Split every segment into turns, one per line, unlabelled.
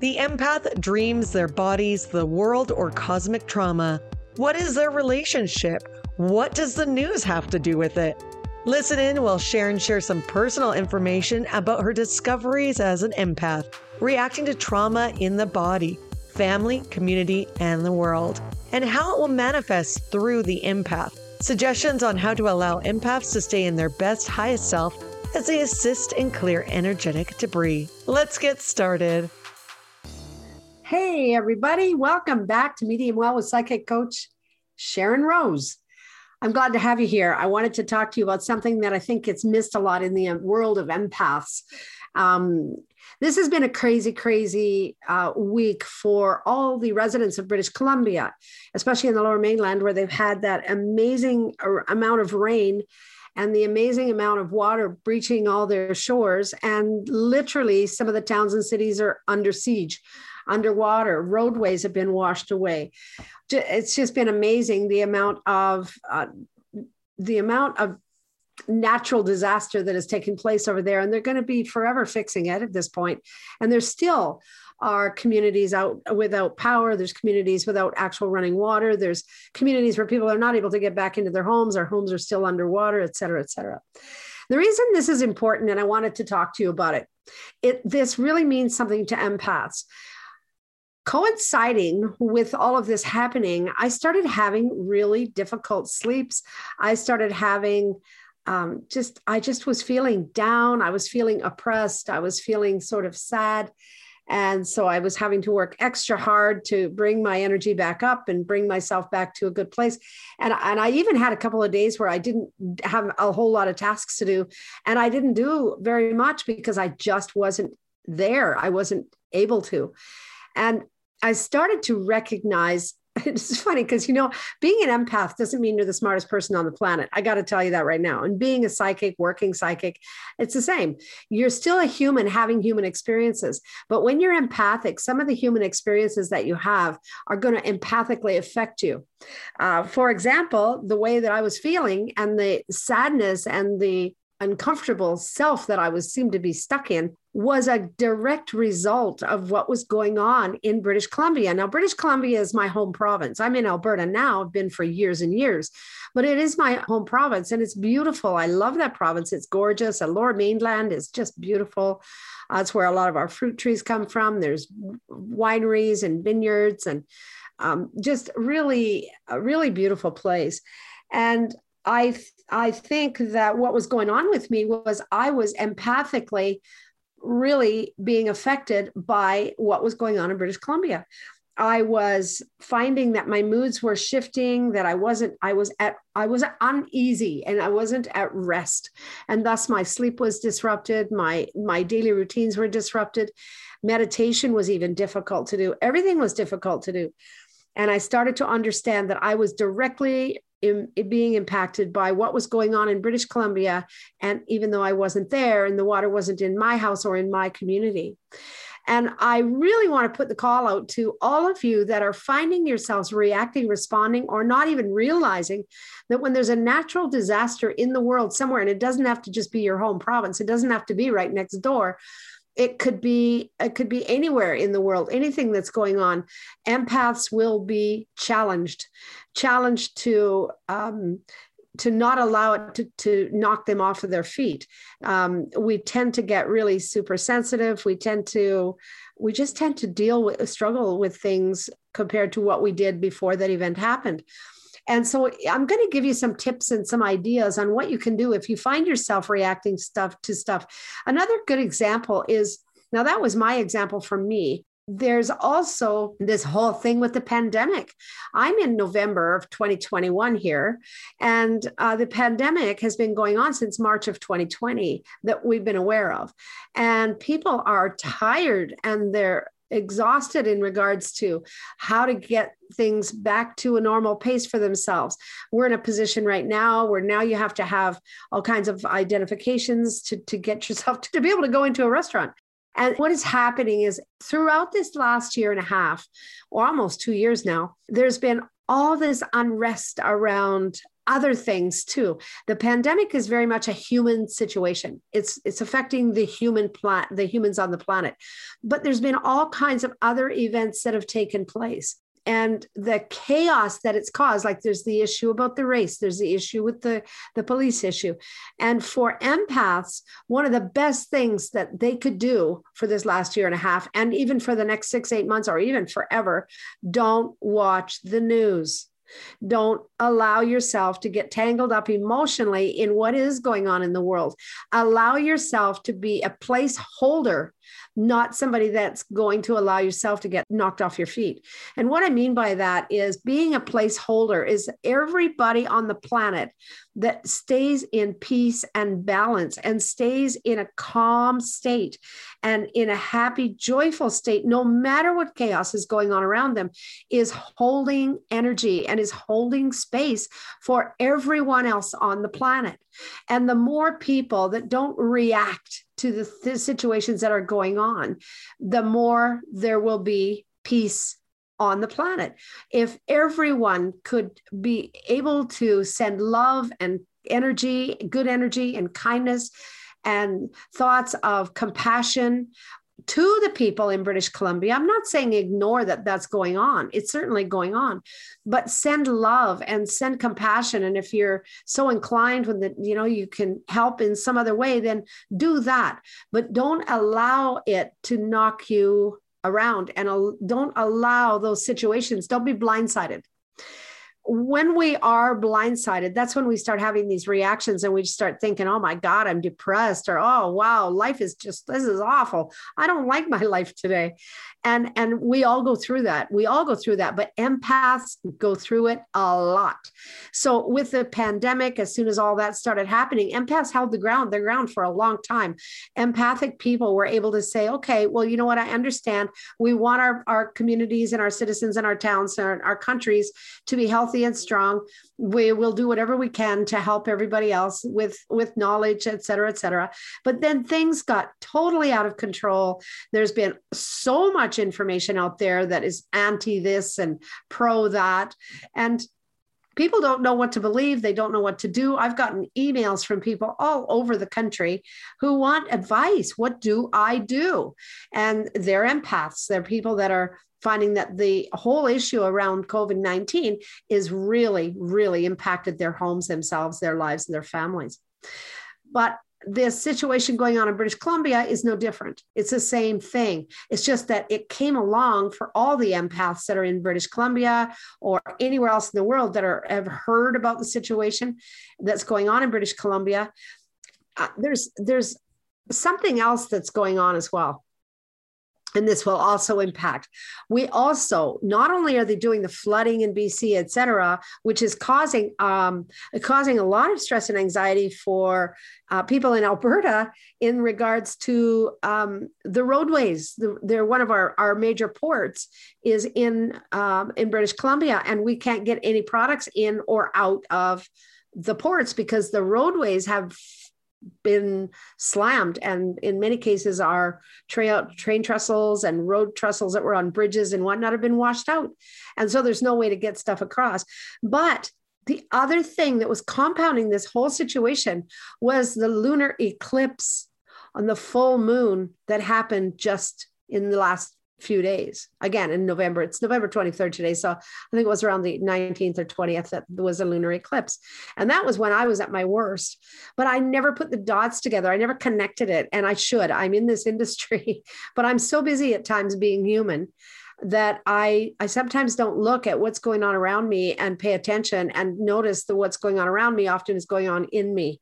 The empath dreams their bodies the world or cosmic trauma. What is their relationship? What does the news have to do with it? Listen in while Sharyn shares some personal information about her discoveries as an empath, reacting to trauma in the body, family, community, and the world, and how it will manifest through the empath. Suggestions on how to allow empaths to stay in their best, highest self as they assist and clear energetic debris. Let's get started.
Hey, everybody, welcome back to Medium Well with Psychic Coach Sharyn Rose. I'm glad to have you here. I wanted to talk to you about something that I think gets missed a lot in the world of empaths. Um, this has been a crazy, crazy uh, week for all the residents of British Columbia, especially in the lower mainland, where they've had that amazing uh, amount of rain and the amazing amount of water breaching all their shores. And literally, some of the towns and cities are under siege, underwater. Roadways have been washed away. It's just been amazing the amount of uh, the amount of natural disaster that has taken place over there and they're going to be forever fixing it at this point. and there's still are communities out without power. There's communities without actual running water. There's communities where people are not able to get back into their homes. Our homes are still underwater et cetera et cetera. The reason this is important and i wanted to talk to you about it it this really means something to empaths coinciding with all of this happening, I started having really difficult sleeps. I started having um, just, I just was feeling down. I was feeling oppressed. I was feeling sort of sad. And so I was having to work extra hard to bring my energy back up and bring myself back to a good place. And, and I even had a couple of days where I didn't have a whole lot of tasks to do. And I didn't do very much because I just wasn't there. I wasn't able to. And I started to recognize it's funny because you know being an empath doesn't mean you're the smartest person on the planet. I got to tell you that right now. And being a psychic working psychic it's the same. You're still a human having human experiences. But when you're empathic some of the human experiences that you have are going to empathically affect you. Uh, for example the way that i was feeling and the sadness and the uncomfortable self that I was seemed to be stuck in was a direct result of what was going on in British Columbia. Now, British Columbia is my home province. I'm in Alberta now, I've been for years and years, but it is my home province and it's beautiful. I love that province. It's gorgeous. The lower mainland is just beautiful. That's where a lot of our fruit trees come from. There's wineries and vineyards and um, just really, a really beautiful place. And I I think that what was going on with me was I was empathically really being affected by what was going on in British Columbia. I was finding that my moods were shifting, that I wasn't, I was at, I was uneasy and I wasn't at rest. And thus my sleep was disrupted, my my daily routines were disrupted. Meditation was even difficult to do. Everything was difficult to do. And I started to understand that I was directly in, in being impacted by what was going on in British Columbia. And even though I wasn't there and the water wasn't in my house or in my community. And I really want to put the call out to all of you that are finding yourselves reacting, responding, or not even realizing that when there's a natural disaster in the world somewhere, and it doesn't have to just be your home province, it doesn't have to be right next door, it could be it could be anywhere in the world. Anything that's going on empaths will be challenged challenged to um, to not allow it to, to knock them off of their feet. Um, we tend to get really super sensitive. We tend to we just tend to deal with struggle with things compared to what we did before that event happened and so I'm going to give you some tips and some ideas on what you can do if you find yourself reacting stuff to stuff. Another good example is now that was my example for me. There's also this whole thing with the pandemic. I'm in November of 2021 here, and uh, the pandemic has been going on since March of 2020 that we've been aware of. And people are tired and they're exhausted in regards to how to get things back to a normal pace for themselves. We're in a position right now where now you have to have all kinds of identifications to, to get yourself to, to be able to go into a restaurant. And what is happening is throughout this last year and a half, or almost two years now, there's been all this unrest around other things too. The pandemic is very much a human situation. It's it's affecting the human plat the humans on the planet. But there's been all kinds of other events that have taken place and the chaos that it's caused like there's the issue about the race there's the issue with the the police issue and for empaths one of the best things that they could do for this last year and a half and even for the next 6 8 months or even forever don't watch the news don't allow yourself to get tangled up emotionally in what is going on in the world. Allow yourself to be a placeholder, not somebody that's going to allow yourself to get knocked off your feet. And what I mean by that is being a placeholder is everybody on the planet that stays in peace and balance and stays in a calm state and in a happy, joyful state, no matter what chaos is going on around them, is holding energy and is holding space for everyone else on the planet. And the more people that don't react to the, the situations that are going on, the more there will be peace on the planet. If everyone could be able to send love and energy, good energy and kindness and thoughts of compassion to the people in British Columbia. I'm not saying ignore that that's going on. It's certainly going on, but send love and send compassion. And if you're so inclined when that you know you can help in some other way, then do that. But don't allow it to knock you around and don't allow those situations. Don't be blindsided when we are blindsided, that's when we start having these reactions and we start thinking, oh my God, I'm depressed, or oh wow, life is just this is awful. I don't like my life today. And and we all go through that. We all go through that, but empaths go through it a lot. So with the pandemic, as soon as all that started happening, empaths held the ground, their ground for a long time. Empathic people were able to say, okay, well, you know what, I understand. We want our, our communities and our citizens and our towns and our, our countries to be healthy healthy and strong. We will do whatever we can to help everybody else with with knowledge et cetera et cetera. But then things got totally out of control. There's been so much information out there that is anti this and pro that. And people don't know what to believe. They don't know what to do. I've gotten emails from people all over the country who want advice. What do i do? And they're empaths. They're people that are finding that the whole issue around COVID 19 is really, really impacted their homes, themselves, their lives, and their families. But this situation going on in British Columbia is no different. It's the same thing. It's just that it came along for all the empaths that are in British Columbia or anywhere else in the world that are have heard about the situation that's going on in British Columbia. Uh, there's there's something else that's going on as well and this will also impact. We also not only are they doing the flooding in BC, et cetera, which is causing um, causing a lot of stress and anxiety for uh, people in Alberta in regards to um, the roadways. The, they're one of our, our major ports is in um, in British Columbia, and we can't get any products in or out of the ports because the roadways have been slammed. And in many cases our train, train trestles and road trestles that were on bridges and whatnot have been washed out. And so there's no way to get stuff across. But the other thing that was compounding this whole situation was the lunar eclipse on the full moon that happened just in the last few days. Again in november it's november 23rd today so i think it was around the 19th or 20th that was a lunar eclipse. And that was when i was at my worst but i never put the dots together. I never connected it and i should. I'm in this industry but i'm so busy at times being human that I I sometimes don't look at what's going on around me and pay attention and notice that what's going on around me often is going on in me.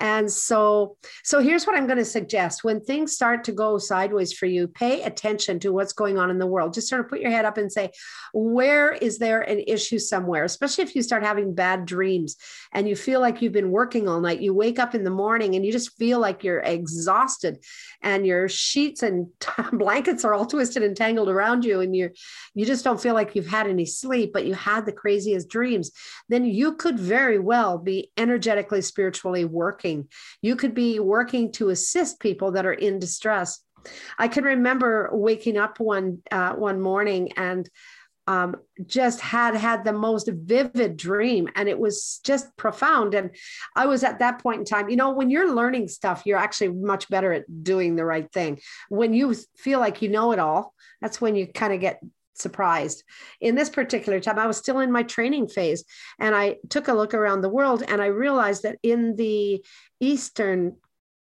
And so, so here's what I'm going to suggest. When things start to go sideways for you, pay attention to what's going on in the world. Just sort of put your head up and say, where is there an issue somewhere? Especially if you start having bad dreams and you feel like you've been working all night. You wake up in the morning and you just feel like you're exhausted and your sheets and blankets are all twisted and tangled around you and you're you just don't feel like you've had any sleep, but you had the craziest dreams. Then you could very well be energetically spiritually working You could be working to assist people that are in distress. I can remember waking up one uh, one morning and um, just had had the most vivid dream and it was just profound. And i was at that point in time you know when you're learning stuff you're actually much better at doing the right thing. When you feel like you know it all that's when you kind of get surprised. In this particular time, I was still in my training phase and I took a look around the world and I realized that in the Eastern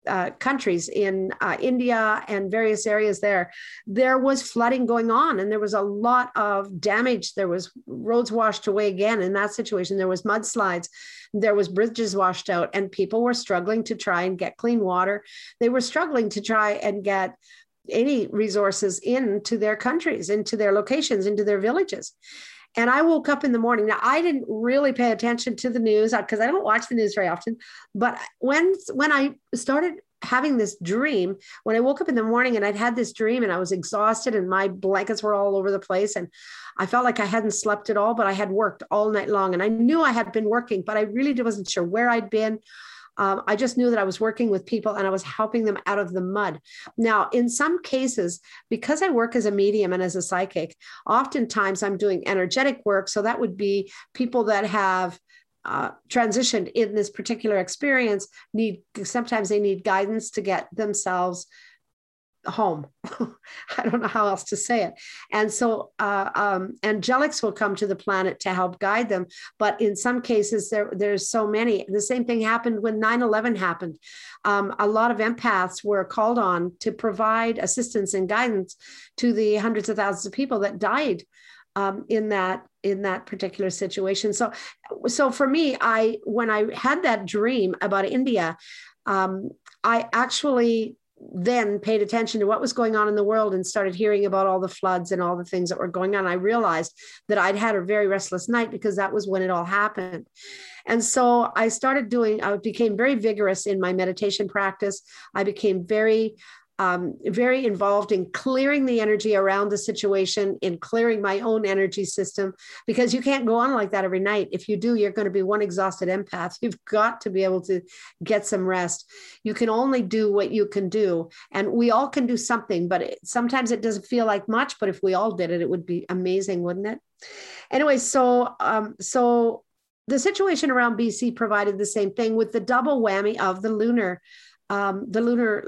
uh, countries in uh, India and various areas there, there was flooding going on and there was a lot of damage. There was roads washed away again in that situation. There was mudslides, there was bridges washed out, and people were struggling to try and get clean water. They were struggling to try and get any resources into their countries, into their locations, into their villages. And I woke up in the morning. Now I didn't really pay attention to the news because uh, I don't watch the news very often. But when when I started having this dream, when I woke up in the morning and I'd had this dream and I was exhausted and my blankets were all over the place and I felt like I hadn't slept at all, but I had worked all night long and I knew I had been working, but I really wasn't sure where I'd been um, I just knew that I was working with people and I was helping them out of the mud. Now, in some cases, because I work as a medium and as a psychic, oftentimes I'm doing energetic work. So that would be people that have uh, transitioned in this particular experience need sometimes they need guidance to get themselves home. I don't know how else to say it. And so uh, um, angelics will come to the planet to help guide them. But in some cases, there, there's so many. The same thing happened when 9 11 happened. Um, a lot of empaths were called on to provide assistance and guidance to the hundreds of thousands of people that died. Um, in that in that particular situation so so for me i when i had that dream about india um, i actually then paid attention to what was going on in the world and started hearing about all the floods and all the things that were going on, I realized that I'd had a very restless night because that was when it all happened. And so I started doing, I became very vigorous in my meditation practice. I became very um, very involved in clearing the energy around the situation, in clearing my own energy system, because you can't go on like that every night. If you do, you're going to be one exhausted empath. You've got to be able to get some rest. You can only do what you can do. And we all can do something, but it, sometimes it doesn't feel like much. But if we all did it, it would be amazing, wouldn't it? Anyway, so um, so the situation around BC provided the same thing with the double whammy of the lunar um, the lunar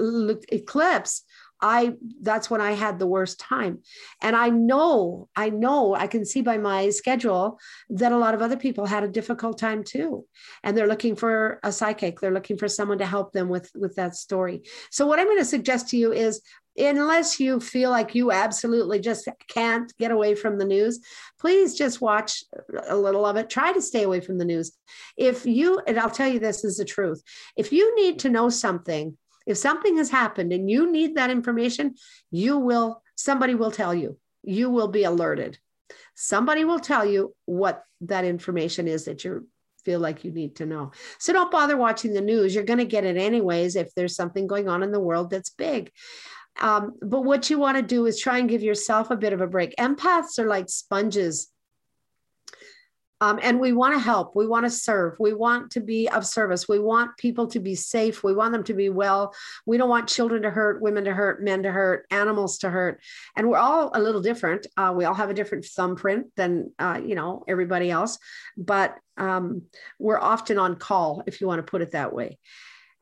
eclipse i that's when i had the worst time. And i know i know i can see by my schedule that a lot of other people had a difficult time too. And they're looking for a psychic. They're looking for someone to help them with with that story. So what i'm going to suggest to you is unless you feel like you absolutely just can't get away from the news, please just watch a little of it. Try to stay away from the news. If you, and I'll tell you this is the truth, if you need to know something, if something has happened and you need that information, you will, somebody will tell you, you will be alerted. Somebody will tell you what that information is that you feel like you need to know. So don't bother watching the news. You're going to get it anyways if there's something going on in the world that's big. Um, but what you want to do is try and give yourself a bit of a break. Empaths are like sponges. Um, and we want to help. We want to serve. We want to be of service. We want people to be safe. We want them to be well. We don't want children to hurt, women to hurt, men to hurt, animals to hurt. And we're all a little different. Uh, we all have a different thumbprint than uh, you know everybody else, but um, we're often on call, if you want to put it that way.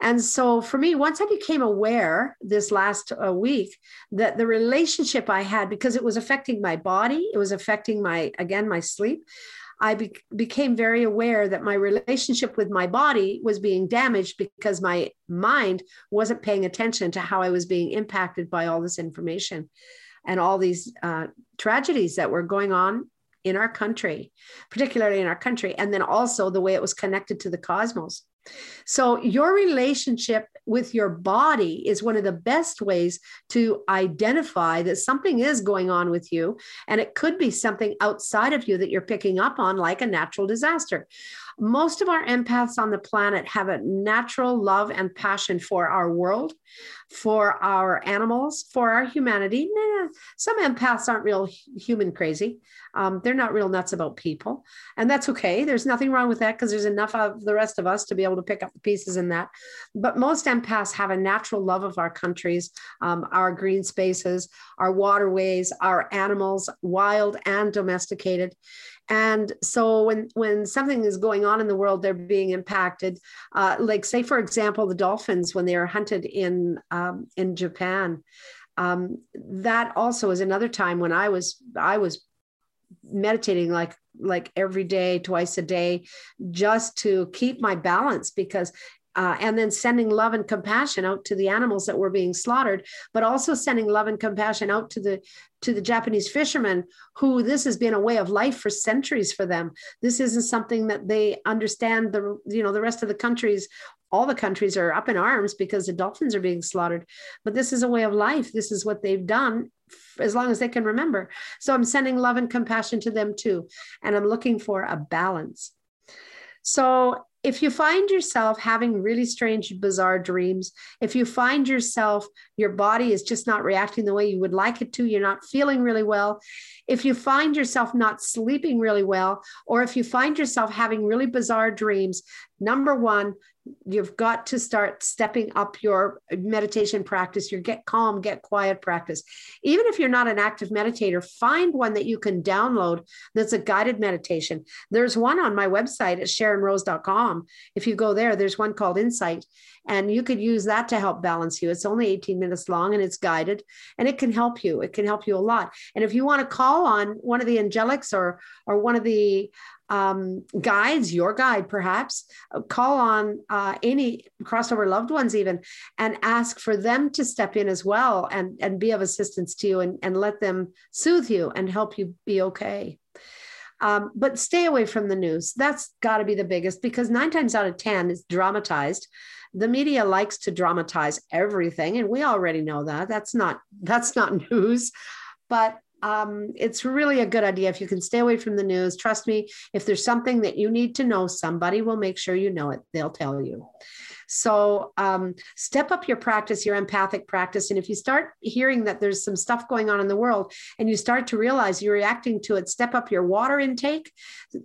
And so for me, once I became aware this last uh, week that the relationship I had, because it was affecting my body, it was affecting my, again, my sleep. I be- became very aware that my relationship with my body was being damaged because my mind wasn't paying attention to how I was being impacted by all this information and all these uh, tragedies that were going on in our country, particularly in our country, and then also the way it was connected to the cosmos. So, your relationship with your body is one of the best ways to identify that something is going on with you. And it could be something outside of you that you're picking up on, like a natural disaster. most of our empaths on the planet have a natural love and passion for our world, for our animals, for our humanity. Nah, some empaths aren't real human crazy. Um, they're not real nuts about people. And that's okay. There's nothing wrong with that because there's enough of the rest of us to be able to pick up the pieces in that. But most empaths have a natural love of our countries, um, our green spaces, our waterways, our animals, wild and domesticated and so when when something is going on in the world they're being impacted uh, like say for example the dolphins when they are hunted in um, in japan um, that also is another time when i was i was meditating like like every day twice a day just to keep my balance because uh, and then sending love and compassion out to the animals that were being slaughtered, but also sending love and compassion out to the to the Japanese fishermen who this has been a way of life for centuries for them. This isn't something that they understand. The you know the rest of the countries, all the countries are up in arms because the dolphins are being slaughtered, but this is a way of life. This is what they've done as long as they can remember. So I'm sending love and compassion to them too, and I'm looking for a balance. So if you find yourself having really strange, bizarre dreams, if you find yourself, your body is just not reacting the way you would like it to, you're not feeling really well, if you find yourself not sleeping really well, or if you find yourself having really bizarre dreams, number one, you've got to start stepping up your meditation practice your get calm get quiet practice. Even if you're not an active meditator find one that you can download that's a guided meditation. There's one on my website at sharynrose.com if you go there there's one called insight and you could use that to help balance you. It's only 18 minutes long and it's guided and it can help you. It can help you a lot. And if you want to call on one of the angelics or or one of the um, guides, your guide perhaps, uh, call on uh, any crossover loved ones even, and ask for them to step in as well and, and be of assistance to you and, and let them soothe you and help you be okay. Um, but stay away from the news. That's got to be the biggest because nine times out of 10 is dramatized. The media likes to dramatize everything, and we already know that. That's not that's not news. But um, it's really a good idea if you can stay away from the news. Trust me, if there's something that you need to know, somebody will make sure you know it. They'll tell you. So um, step up your practice, your empathic practice. And if you start hearing that there's some stuff going on in the world and you start to realize you're reacting to it, step up your water intake,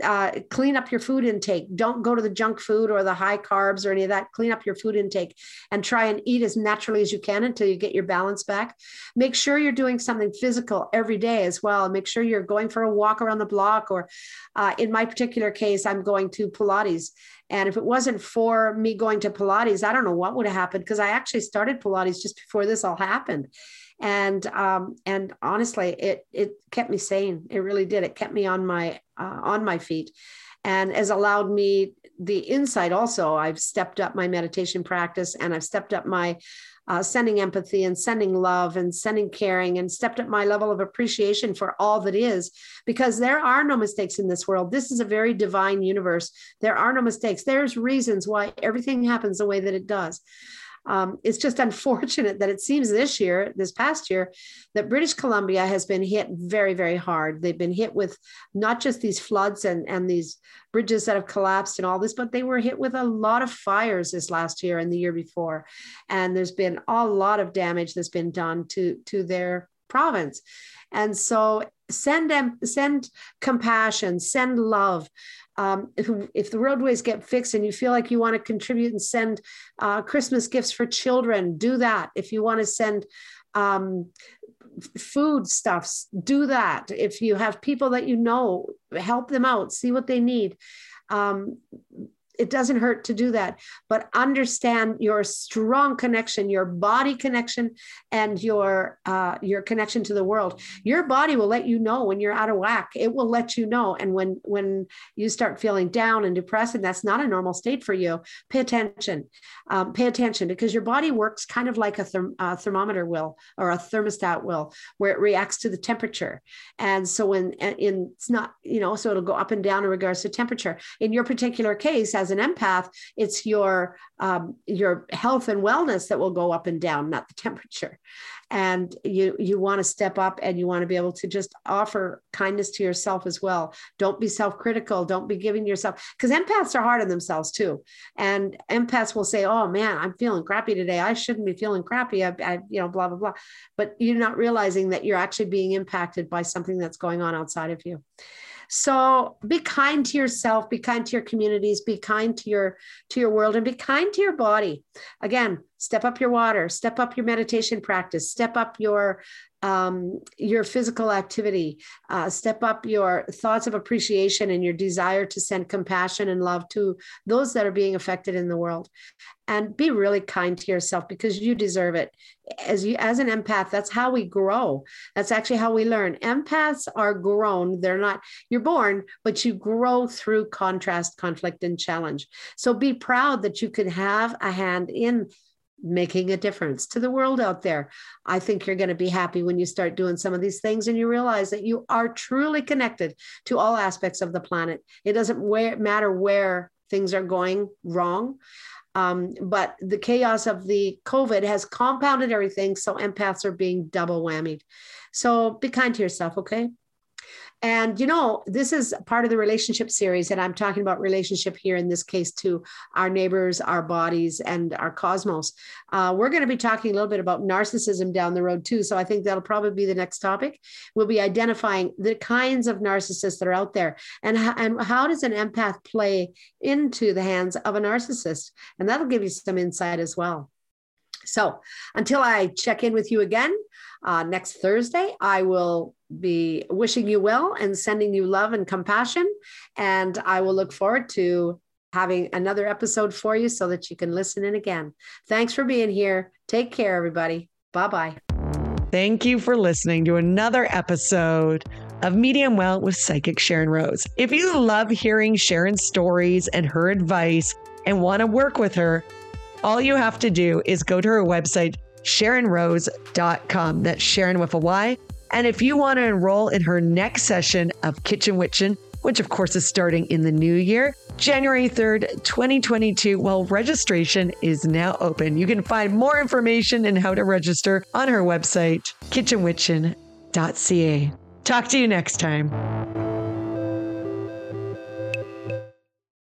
uh, clean up your food intake. Don't go to the junk food or the high carbs or any of that. Clean up your food intake and try and eat as naturally as you can until you get your balance back. Make sure you're doing something physical every day as well. Make sure you're going for a walk around the block, or uh, in my particular case, I'm going to Pilates and if it wasn't for me going to Pilates, I don't know what would have happened because I actually started Pilates just before this all happened. And um, and honestly, it it kept me sane. It really did. It kept me on my uh, on my feet, and has allowed me the insight. Also, I've stepped up my meditation practice, and I've stepped up my uh, sending empathy and sending love and sending caring and stepped up my level of appreciation for all that is because there are no mistakes in this world. This is a very divine universe. There are no mistakes. There's reasons why everything happens the way that it does. Um, it's just unfortunate that it seems this year, this past year, that British Columbia has been hit very, very hard. They've been hit with not just these floods and, and these bridges that have collapsed and all this, but they were hit with a lot of fires this last year and the year before. And there's been a lot of damage that's been done to, to their province. And so send them, send compassion, send love um, if, if the roadways get fixed and you feel like you want to contribute and send uh, Christmas gifts for children, do that. If you want to send um, food stuffs, do that. If you have people that you know, help them out, see what they need. Um, it doesn't hurt to do that but understand your strong connection your body connection and your uh, your connection to the world. Your body will let you know when you're out of whack. It will let you know and when when you start feeling down and depressed and that's not a normal state for you pay attention um, pay attention because your body works kind of like a, therm- a thermometer will or a thermostat will where it reacts to the temperature. And so when in it's not you know so it'll go up and down in regards to temperature. In your particular case as an empath, it's your um, your health and wellness that will go up and down, not the temperature. And you you want to step up and you want to be able to just offer kindness to yourself as well. Don't be self-critical. Don't be giving yourself because empaths are hard on themselves too. And empaths will say oh man i'm feeling crappy today. I shouldn't be feeling crappy. I, I you know blah blah blah. But you're not realizing that you're actually being impacted by something that's going on outside of you so be kind to yourself, be kind to your communities, be kind to your to your world and be kind to your body. Again, step up your water, step up your meditation practice, step up your um, your physical activity, uh, step up your thoughts of appreciation and your desire to send compassion and love to those that are being affected in the world. And be really kind to yourself because you deserve it. As you, as an empath, that's how we grow. That's actually how we learn. Empaths are grown. They're not, you're born, but you grow through contrast, conflict, and challenge. So be proud that you can have a hand in making a difference to the world out there. I think you're going to be happy when you start doing some of these things and you realize that you are truly connected to all aspects of the planet. It doesn't matter where things are going wrong. Um, but the chaos of the COVID has compounded everything. So empaths are being double whammied. So be kind to yourself, okay? And you know, this is part of the relationship series, and I'm talking about relationship here in this case to our neighbors, our bodies, and our cosmos. Uh, we're going to be talking a little bit about narcissism down the road too. So I think that'll probably be the next topic. We'll be identifying the kinds of narcissists that are out there, and and how does an empath play into the hands of a narcissist, and that'll give you some insight as well. So until I check in with you again uh, next Thursday, I will be wishing you well and sending you love and compassion. And I will look forward to having another episode for you so that you can listen in again. Thanks for being here. Take care, everybody. Bye bye.
Thank you for listening to another episode of Medium Well with Psychic Sharyn Rose. If you love hearing Sharyn's stories and her advice and want to work with her, all you have to do is go to her website, SharynRose.com. That's Sharyn with a Y. And if you want to enroll in her next session of Kitchen Witchin', which of course is starting in the new year, January 3rd, 2022, well, registration is now open. You can find more information and how to register on her website, kitchenwitchin.ca. Talk to you next time.